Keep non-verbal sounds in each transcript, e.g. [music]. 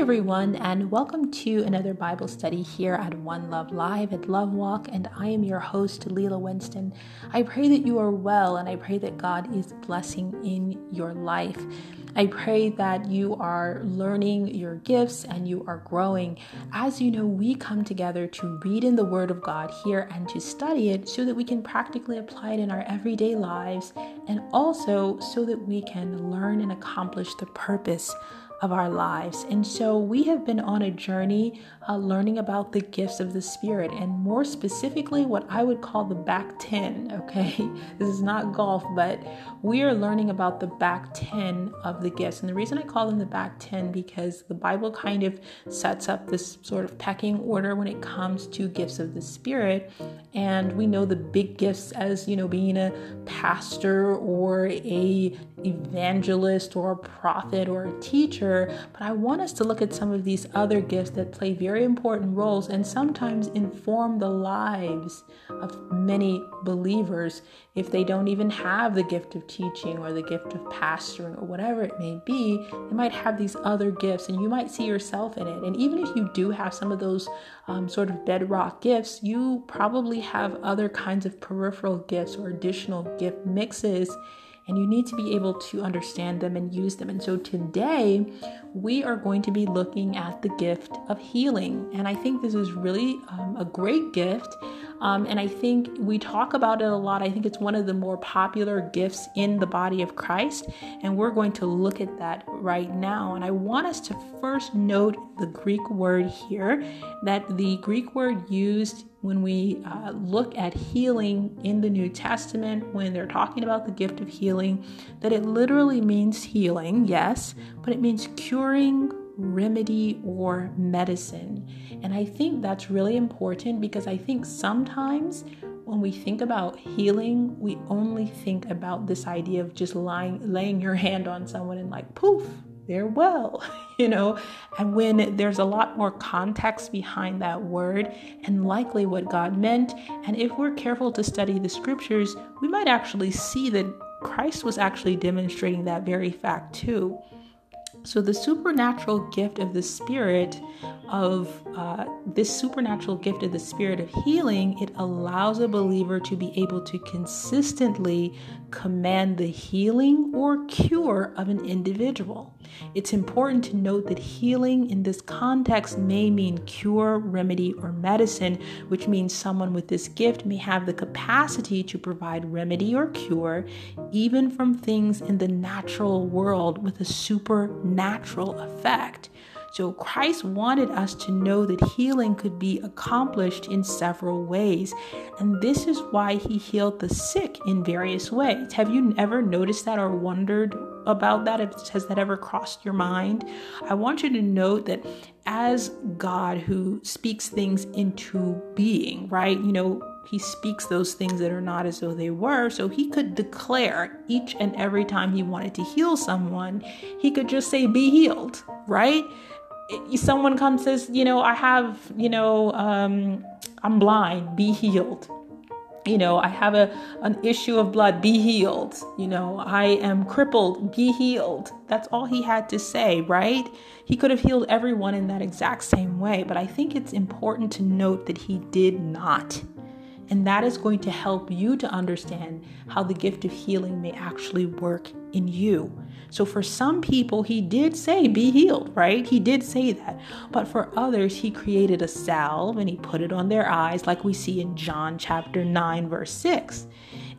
everyone, and welcome to another Bible study here at One Love Live at Love Walk. And I am your host, Lela Winston. I pray that you are well, and I pray that God is blessing in your life. I pray that you are learning your gifts and you are growing. As you know, we come together to read in the Word of God here and to study it so that we can practically apply it in our everyday lives and also so that we can learn and accomplish the purpose of our lives. And so we have been on a journey uh, learning about the gifts of the Spirit, and more specifically, what I would call the back 10. [laughs] Okay, this is not golf, but we are learning about the back 10 of the gifts. And the reason I call them the back 10 because the Bible kind of sets up this sort of pecking order when it comes to gifts of the Spirit. And we know the big gifts as, you know, being a pastor or a evangelist or a prophet or a teacher, but I want us to look at some of these other gifts that play very important roles and sometimes inform the lives of many believers if they don't even have the gift of teaching or the gift of pastoring or whatever it may be, they might have these other gifts and you might see yourself in it. And even if you do have some of those um, sort of bedrock gifts, you probably have other kinds of peripheral gifts or additional gift mixes and you need to be able to understand them and use them. And so today we are going to be looking at the gift of healing. And I think this is really um, a great gift. Um, and I think we talk about it a lot. I think it's one of the more popular gifts in the body of Christ. And we're going to look at that right now. And I want us to first note the Greek word here that the Greek word used when we uh, look at healing in the New Testament, when they're talking about the gift of healing, that it literally means healing, yes, but it means curing, remedy, or medicine. And I think that's really important because I think sometimes when we think about healing, we only think about this idea of just lying, laying your hand on someone and like poof, they're well, [laughs] you know. And when there's a lot more context behind that word and likely what God meant, and if we're careful to study the scriptures, we might actually see that Christ was actually demonstrating that very fact too. So, the supernatural gift of the Spirit, of uh, this supernatural gift of the Spirit of healing, it allows a believer to be able to consistently command the healing or cure of an individual. It's important to note that healing in this context may mean cure, remedy, or medicine, which means someone with this gift may have the capacity to provide remedy or cure, even from things in the natural world with a supernatural effect. So Christ wanted us to know that healing could be accomplished in several ways. And this is why he healed the sick in various ways. Have you ever noticed that or wondered about that? Has that ever crossed your mind? I want you to note that as God who speaks things into being, right? You know, he speaks those things that are not as though they were. So he could declare each and every time he wanted to heal someone, he could just say, Be healed, right? Someone comes says, you know, I have, you know, um, I'm blind, be healed. You know, I have a an issue of blood, be healed. You know, I am crippled, be healed. That's all he had to say, right? He could have healed everyone in that exact same way, but I think it's important to note that he did not. And that is going to help you to understand how the gift of healing may actually work in you. So, for some people, he did say, Be healed, right? He did say that. But for others, he created a salve and he put it on their eyes, like we see in John chapter 9, verse 6.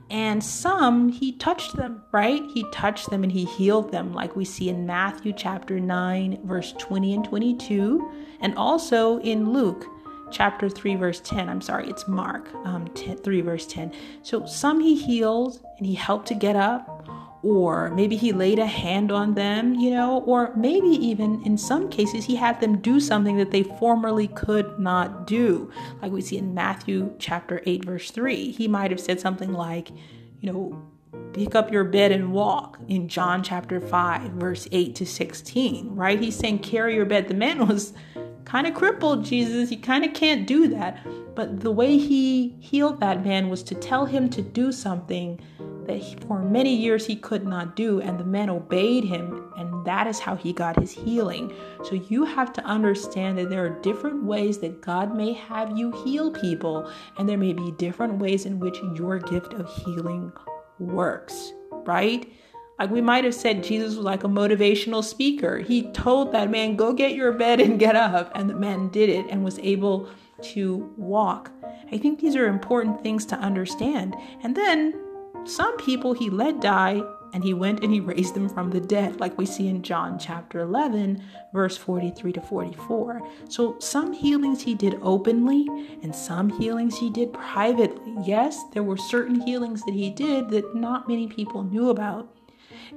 And some, he touched them, right? He touched them and he healed them, like we see in Matthew chapter 9, verse 20 and 22, and also in Luke chapter 3 verse 10 i'm sorry it's mark um, 10, 3 verse 10 so some he healed and he helped to get up or maybe he laid a hand on them you know or maybe even in some cases he had them do something that they formerly could not do like we see in matthew chapter 8 verse 3 he might have said something like you know pick up your bed and walk in john chapter 5 verse 8 to 16 right he's saying carry your bed the man was kind of crippled, Jesus. You kind of can't do that. But the way he healed that man was to tell him to do something that for many years he could not do, and the man obeyed him, and that is how he got his healing. So you have to understand that there are different ways that God may have you heal people, and there may be different ways in which your gift of healing works, right? Like we might have said Jesus was like a motivational speaker. He told that man, Go get your bed and get up. And the man did it and was able to walk. I think these are important things to understand. And then some people he let die and he went and he raised them from the dead, like we see in John chapter 11, verse 43 to 44. So, some healings he did openly, and some healings he did privately. Yes, there were certain healings that he did that not many people knew about.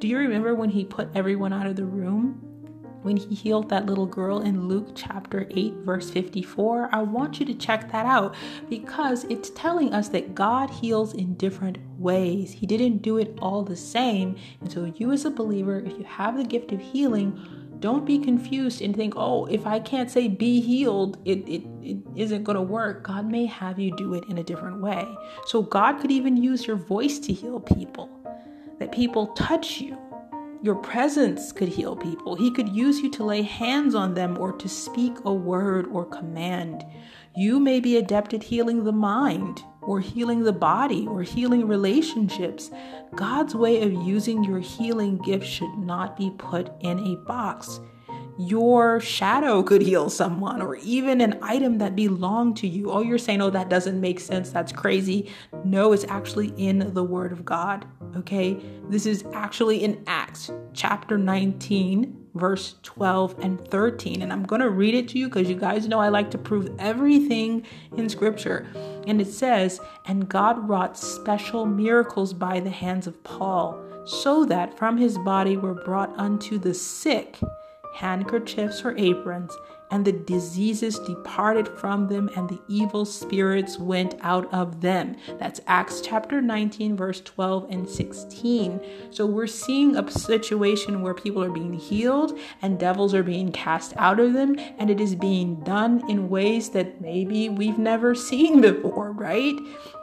Do you remember when he put everyone out of the room? When he healed that little girl in Luke chapter 8, verse 54. I want you to check that out because it's telling us that God heals in different ways. He didn't do it all the same. And so, you as a believer, if you have the gift of healing, don't be confused and think, oh, if I can't say be healed, it, it, it isn't going to work. God may have you do it in a different way. So, God could even use your voice to heal people, that people touch you your presence could heal people. He could use you to lay hands on them or to speak a word or command. You may be adept at healing the mind or healing the body or healing relationships. God's way of using your healing gift should not be put in a box your shadow could heal someone or even an item that belonged to you. Oh, you're saying, oh, that doesn't make sense. That's crazy. No, it's actually in the Word of God. Okay. This is actually in Acts chapter 19, verse 12 and 13. And I'm going to read it to you because you guys know I like to prove everything in Scripture. And it says, And God wrought special miracles by the hands of Paul, so that from his body were brought unto the sick handkerchiefs or aprons, and the diseases departed from them, and the evil spirits went out of them. That's Acts chapter 19, verse 12 and 16. So we're seeing a situation where people are being healed and devils are being cast out of them, and it is being done in ways that maybe we've never [laughs] seen before, right?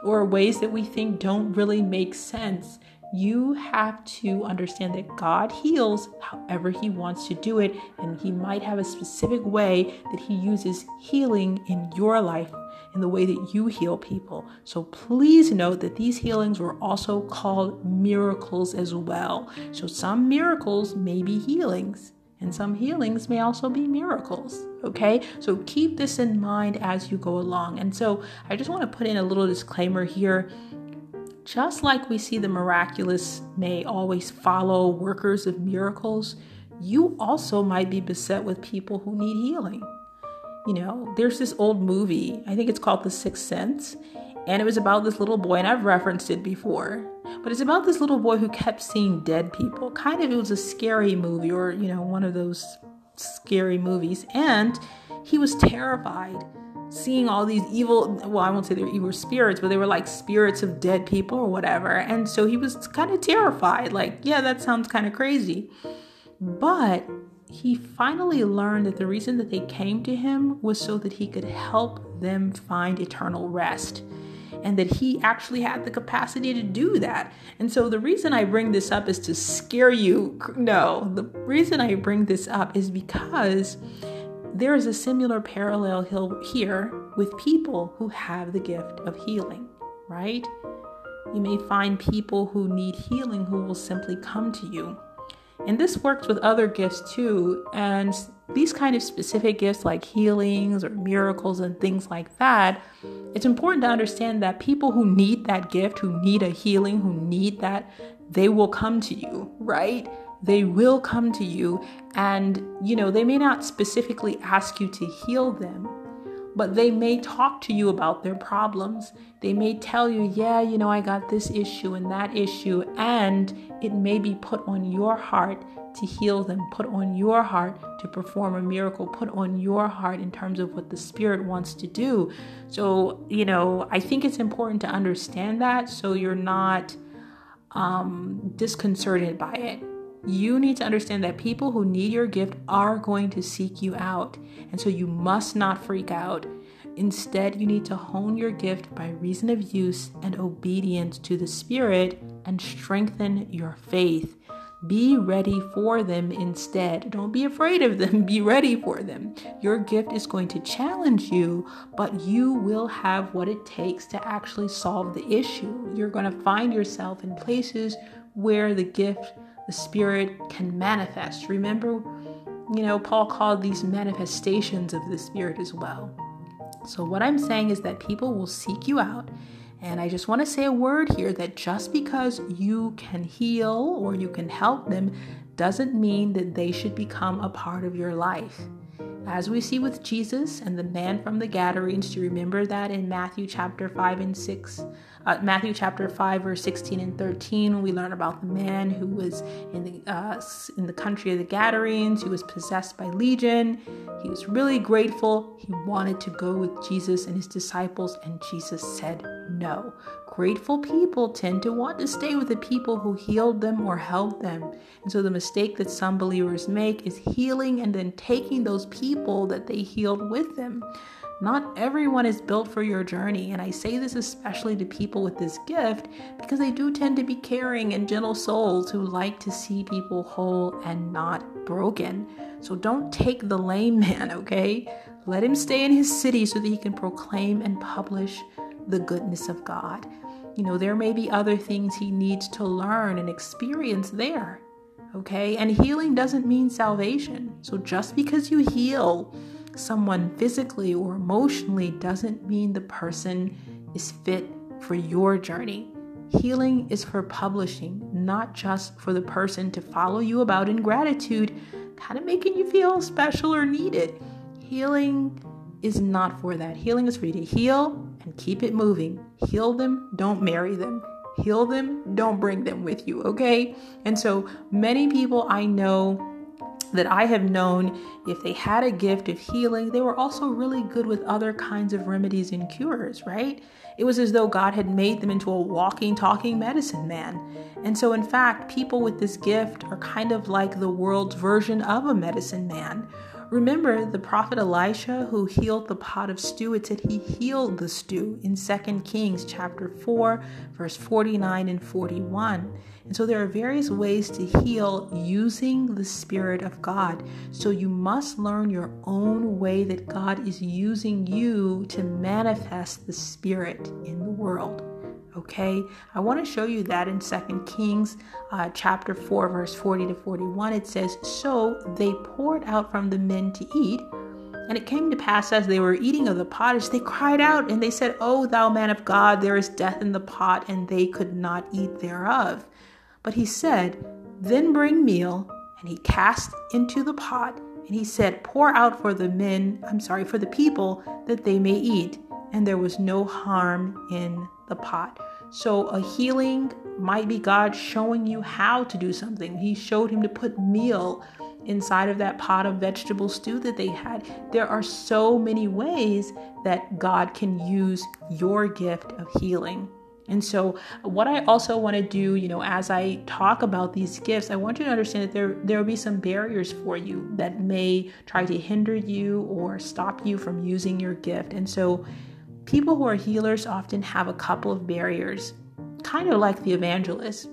Or ways that we think don't really make sense you have to understand that God heals however He wants to do it, and He might have a specific way that He uses healing in your life in the way that you heal people. So please note that these healings were also called miracles as well. So some miracles may be healings. And some healings may also be miracles. Okay, so keep this in mind as you go along. And so I just want to put in a little disclaimer here just like we see the miraculous may always follow workers of miracles, you also might be beset with people who need healing. You know, there's this old movie, I think it's called The Sixth Sense, and it was about this little boy, and I've referenced it before, but it's about this little boy who kept seeing dead people. Kind of, it was a scary movie, or, you know, one of those scary movies, and he was terrified seeing all these evil well i won't say they're evil spirits but they were like spirits of dead people or whatever and so he was kind of terrified like yeah that sounds kind of crazy but he finally learned that the reason that they came to him was so that he could help them find eternal rest and that he actually had the capacity to do that. And so the reason I bring this up is to scare you. No, the reason I bring this up is because there is a similar parallel here with people who have the gift of healing, right? You may find people who need healing who will simply come to you. And this works with other gifts too. And these kind of specific gifts, like healings or miracles and things like that, it's important to understand that people who need that gift, who need a healing, who need that, they will come to you, right? They will come to you and, you know, they may not specifically ask you to heal them, but they may talk to you about their problems. They may tell you, yeah, you know, I got this issue and that issue, and it may be put on your heart to heal them, put on your heart to perform a miracle, put on your heart in terms of what the Spirit wants to do. So, you know, I think it's important to understand that so you're not um, disconcerted by it you need to understand that people who need your gift are going to seek you out. And so you must not freak out. Instead, you need to hone your gift by reason of use and obedience to the Spirit and strengthen your faith. Be ready for them instead. Don't be afraid of them. [laughs] Be ready for them. Your gift is going to challenge you, but you will have what it takes to actually solve the issue. You're going to find yourself in places where the gift, the spirit can manifest. Remember, you know, Paul called these manifestations of the spirit as well. So, what I'm saying is that people will seek you out and I just want to say a word here that just because you can heal or you can help them doesn't mean that they should become a part of your life. As we see with Jesus and the man from the Gadarenes, do you remember that in Matthew chapter 5 and 6? Uh, Matthew chapter 5, verse 16 and 13, we learn about the man who was in the, uh, in the country of the Gadarenes, who was possessed by legion. He was really grateful. He wanted to go with Jesus and his disciples, and Jesus said no. Grateful people tend to want to stay with the people who healed them or helped them. And so the mistake that some believers make is healing and then taking those people that they healed with them. Not everyone is built for your journey, and I say this especially to people with this gift because they do tend to be caring and gentle souls who like to see people whole and not broken. So don't take the lame man, [laughs] okay? Let him stay in his city so that he can proclaim and publish the goodness of God. You know, there may be other things he needs to learn and experience there. Okay? And healing doesn't mean salvation. So just because you heal someone physically or emotionally doesn't mean the person is fit for your journey. Healing is for publishing, not just for the person to follow you about in gratitude, kind of making you feel special or needed. Healing is not for that. Healing is for you to heal and keep it moving. Heal them, don't marry them. Heal them, don't bring them with you, okay? And so many people I know that I have known, if they had a gift of healing, they were also really good with other kinds of remedies and cures, right? It was as though God had made them into a walking, talking medicine man. And so, in fact, people with this gift are kind of like the world's version of a medicine man Remember the prophet Elisha who healed the pot of stew? It said he healed the stew in 2 Kings chapter 4, verse 49 and 41. And so there are various ways to heal using the Spirit of God. So you must learn your own way that God is using you to manifest the Spirit in the world okay? I want to show you that in second kings uh, chapter 4 verse 40 to 41 it says so they poured out from the men to eat and it came to pass as they were eating of the pottage they cried out and they said o thou man of god there is death in the pot and they could not eat thereof. But he said then bring meal and he cast into the pot and he said pour out for the men i'm sorry for the people that they may eat and there was no harm in the pot. So a healing might be God showing you how to do something. He showed him to put meal inside of that pot of vegetable stew that they had. There are so many ways that God can use your gift of healing. And so, what I also want to do, you know, as I talk about these gifts, I want you to understand that there there will be some barriers for you that may try to hinder you or stop you from using your gift. And so, People who are healers often have a couple of barriers, kind of like the evangelist.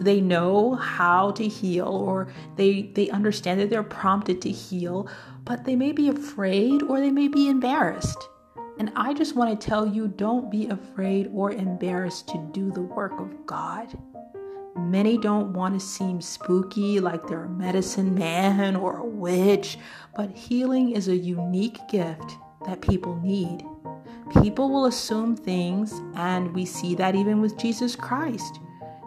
They know how to heal or they they understand that they're prompted to heal, but they may be afraid or they may be embarrassed. And I just want to tell you don't be afraid or embarrassed to do the work of God. Many don't want to seem spooky like they're a medicine man or a witch, but healing is a unique gift that people need people will assume things, and we see that even with Jesus Christ.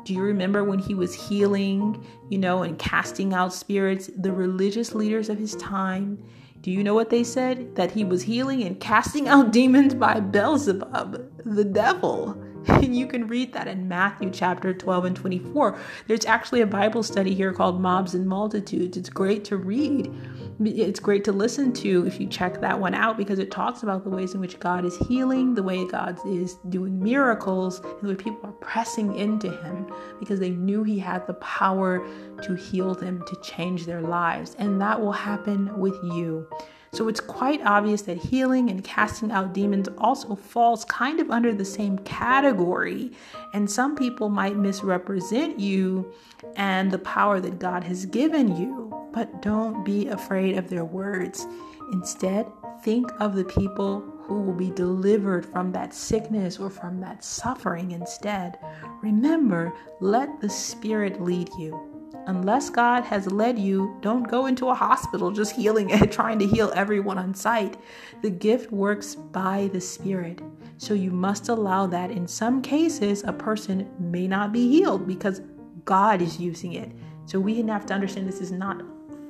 Do you remember when he was healing, you know, and casting out spirits, the religious leaders of his time? Do you know what they said? That he was healing and casting [laughs] out demons by Beelzebub, the devil. And [laughs] you can read that in Matthew chapter 12 and 24. There's actually a Bible study here called Mobs and Multitudes. It's great to read. It's great to listen to if you check that one out because it talks about the ways in which God is healing, the way God is doing miracles, and the way people are pressing into Him because they knew He had the power to heal them, to change their lives. And that will happen with you. So it's quite obvious that healing and casting out demons also falls kind of under the same category. And some people might misrepresent you and the power that God has given you, but don't be afraid of their words. Instead, think of the people who will be delivered from that sickness or from that suffering instead. Remember, let the Spirit lead you. Unless God has led you, don't go into a hospital just healing and [laughs] trying to heal everyone on site. The gift works by the Spirit. So you must allow that in some cases a person may not be healed because God is using it. So we have to understand this is not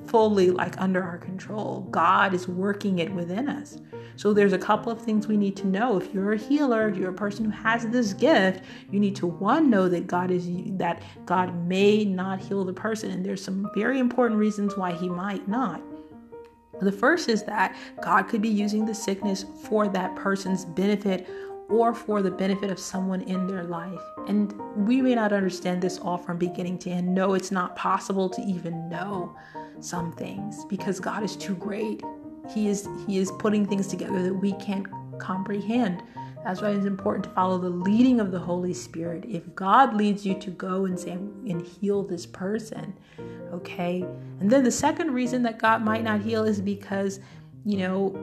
fully like under our control. God is working it within us. So there's a couple of things we need to know. If you're a healer, if you're a person who has this gift, you need to one know that God is that God may not heal the person and there's some very important reasons why he might not. The first is that God could be using the sickness for that person's benefit or for the benefit of someone in their life. And we may not understand this all from beginning to end. No, it's not possible to even know some things because God is too great. He is he is putting things together that we can't comprehend. That's why it's important to follow the leading of the Holy Spirit. If God leads you to go and say and heal this person, okay? And then the second reason that God might not heal is because, you know,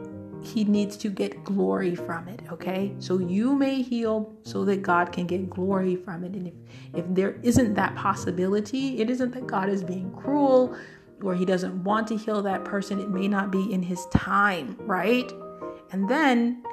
he needs to get glory from it okay? So you may heal so that god can get glory from it. And if if there isn't that possibility it isn't that god is being cruel or he doesn't want to heal that person. It may not be in his time right? And then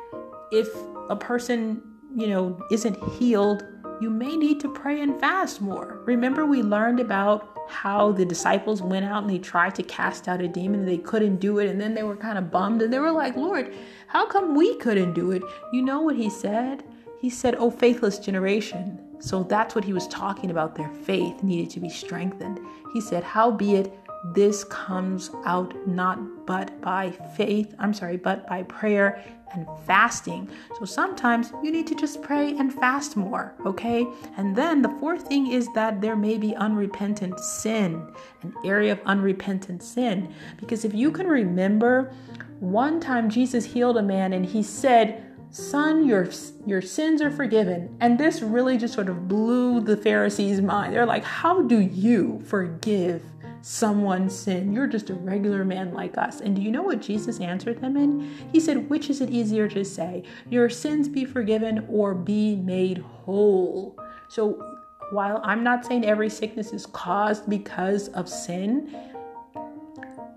if a person you know isn't healed you may need to pray and fast more. Remember we learned about how the disciples went out and they tried to cast out a demon and they couldn't do it. And then they were kind of bummed and they were like, Lord, how come we couldn't do it? You know what he said? He said, Oh, faithless generation. So that's what he was talking about. Their faith needed to be strengthened. He said, Howbeit, this comes out not but by faith, I'm sorry, but by prayer and fasting. So sometimes you need to just pray and fast more, okay? And then the fourth thing is that there may be unrepentant sin, an area of unrepentant sin. Because if you can remember, one time Jesus healed a man and he said, Son, your, your sins are forgiven. And this really just sort of blew the Pharisees' mind. They're like, How do you forgive someone's sin. You're just a regular man like us. And do you know what Jesus answered them in? He said, Which is it easier to say, Your sins be forgiven or be made whole? So while I'm not saying every sickness is caused because of sin,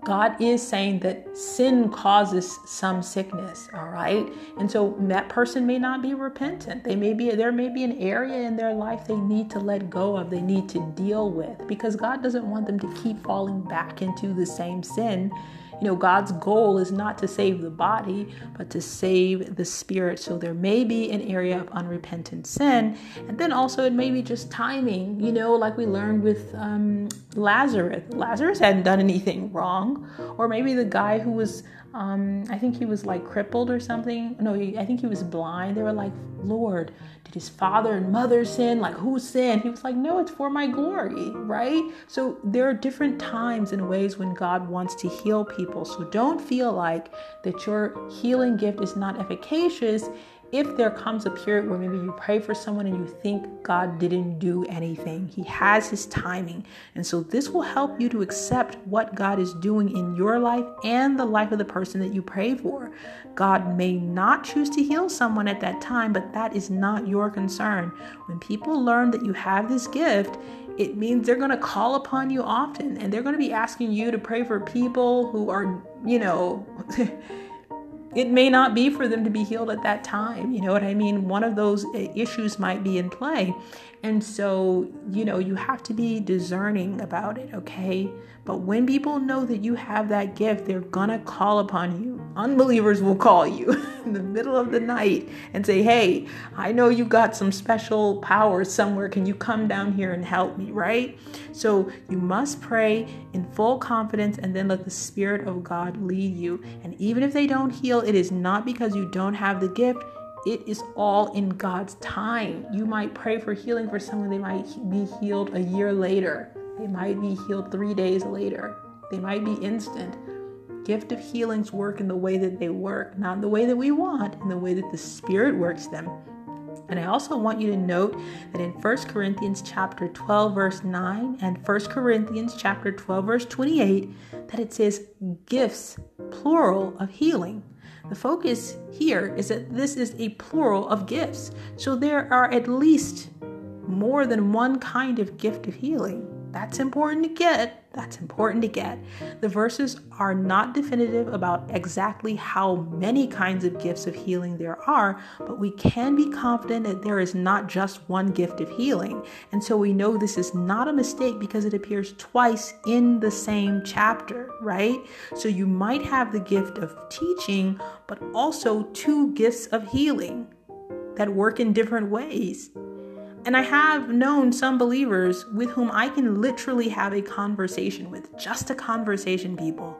God is saying that sin causes some sickness, all right? And so that person may not be repentant. They may be there may be an area in their life they need to let go of, they need to deal with because God doesn't want them to keep falling back into the same sin you know, God's goal is not to save the body, but to save the spirit. So there may be an area of unrepentant sin. And then also, it may be just timing, you know, like we learned with um, Lazarus. Lazarus hadn't done anything wrong. Or maybe the guy who was um, I think he was like crippled or something. No, he, I think he was blind. They were like, Lord, did his father and mother sin? Like, who sinned? He was like, No, it's for my glory, right? So there are different times and ways when God wants to heal people. So don't feel like that your healing gift is not efficacious if there comes a period where maybe you pray for someone and you think God didn't do anything, He has His timing. And so this will help you to accept what God is doing in your life and the life of the person that you pray for. God may not choose to heal someone at that time, but that is not your concern. When people learn that you have this gift, it means they're going to call upon you often and they're going to be asking you to pray for people who are, you know, [laughs] it may not be for them to be healed at that time. You know what I mean? One of those uh, issues might be in play. And so, you know, you have to be discerning about it, okay? But when people know that you have that gift, they're gonna call upon you. Unbelievers will call you [laughs] in the middle of the night and say, Hey, I know you got some special powers somewhere. Can you come down here and help me, right? So you must pray in full confidence and then let the Spirit of God lead you. And even if they don't heal, it is not because you don't have the gift it is all in God's time. You might pray for healing for someone, they might be healed a year later, they might be healed three days later, they might be instant. gift of healings work in the way that they work, not the way that we want, in the way that the Spirit works them. And I also want you to note that in 1 Corinthians chapter 12 verse 9 and 1 Corinthians chapter 12 verse 28 that it says gifts plural of healing. The focus here is that this is a plural of gifts. So there are at least more than one kind of gift of healing. That's important to get. That's important to get. The verses are not definitive about exactly how many kinds of gifts of healing there are, but we can be confident that there is not just one gift of healing. And so we know this is not a mistake because it appears twice in the same chapter, right? So you might have the gift of teaching, but also two gifts of healing that work in different ways. And I have known some believers with whom I can literally have a conversation with, just a conversation, people.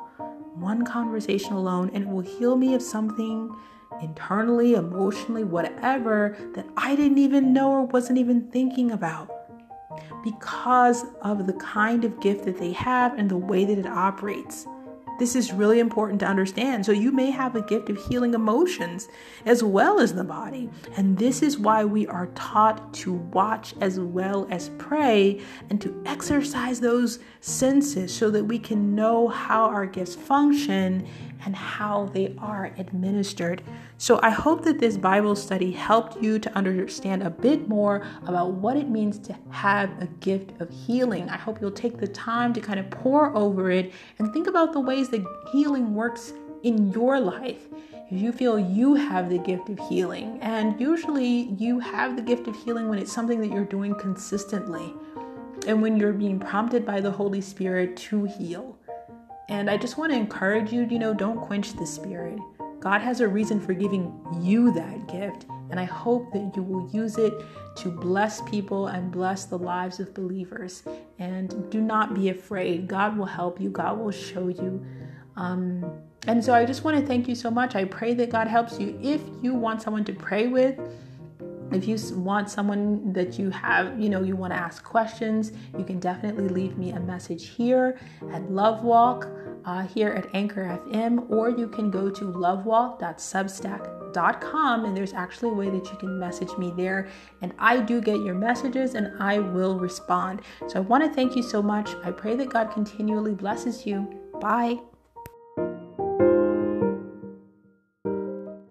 One conversation alone, and it will heal me of something internally, emotionally, whatever that I didn't even know or wasn't even thinking about because of the kind of gift that they have and the way that it operates. This is really important to understand. So, you may have a gift of healing emotions as well as the body. And this is why we are taught to watch as well as pray and to exercise those senses so that we can know how our gifts function and how they are administered. So, I hope that this Bible study helped you to understand a bit more about what it means to have a gift of healing. I hope you'll take the time to kind of pour over it and think about the ways that healing works in your life. If you feel you have the gift of healing, and usually you have the gift of healing when it's something that you're doing consistently and when you're being prompted by the Holy Spirit to heal. And I just want to encourage you, you know, don't quench the spirit. God has a reason for giving you that gift, and I hope that you will use it to bless people and bless the lives of believers. And do not be afraid. God will help you, God will show you. Um, and so I just want to thank you so much. I pray that God helps you. If you want someone to pray with, if you want someone that you have, you know, you want to ask questions, you can definitely leave me a message here at Love Walk, uh, here at Anchor FM, or you can go to lovewalk.substack.com and there's actually a way that you can message me there. And I do get your messages and I will respond. So I want to thank you so much. I pray that God continually blesses you. Bye.